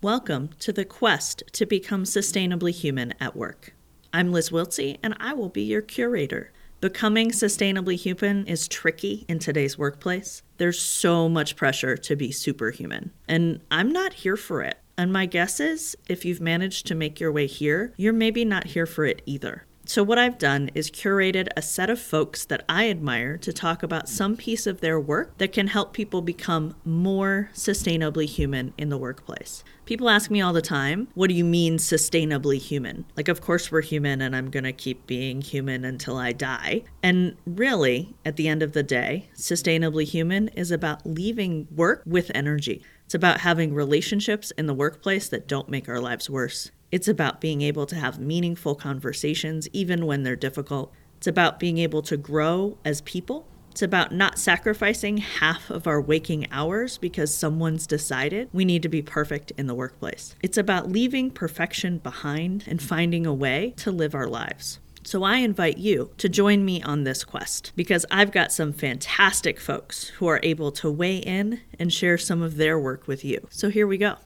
Welcome to the quest to become sustainably human at work. I'm Liz Wiltsey, and I will be your curator. Becoming sustainably human is tricky in today's workplace. There's so much pressure to be superhuman, and I'm not here for it. And my guess is if you've managed to make your way here, you're maybe not here for it either. So, what I've done is curated a set of folks that I admire to talk about some piece of their work that can help people become more sustainably human in the workplace. People ask me all the time, what do you mean sustainably human? Like, of course, we're human and I'm going to keep being human until I die. And really, at the end of the day, sustainably human is about leaving work with energy. It's about having relationships in the workplace that don't make our lives worse. It's about being able to have meaningful conversations, even when they're difficult. It's about being able to grow as people. It's about not sacrificing half of our waking hours because someone's decided we need to be perfect in the workplace. It's about leaving perfection behind and finding a way to live our lives. So I invite you to join me on this quest because I've got some fantastic folks who are able to weigh in and share some of their work with you. So here we go.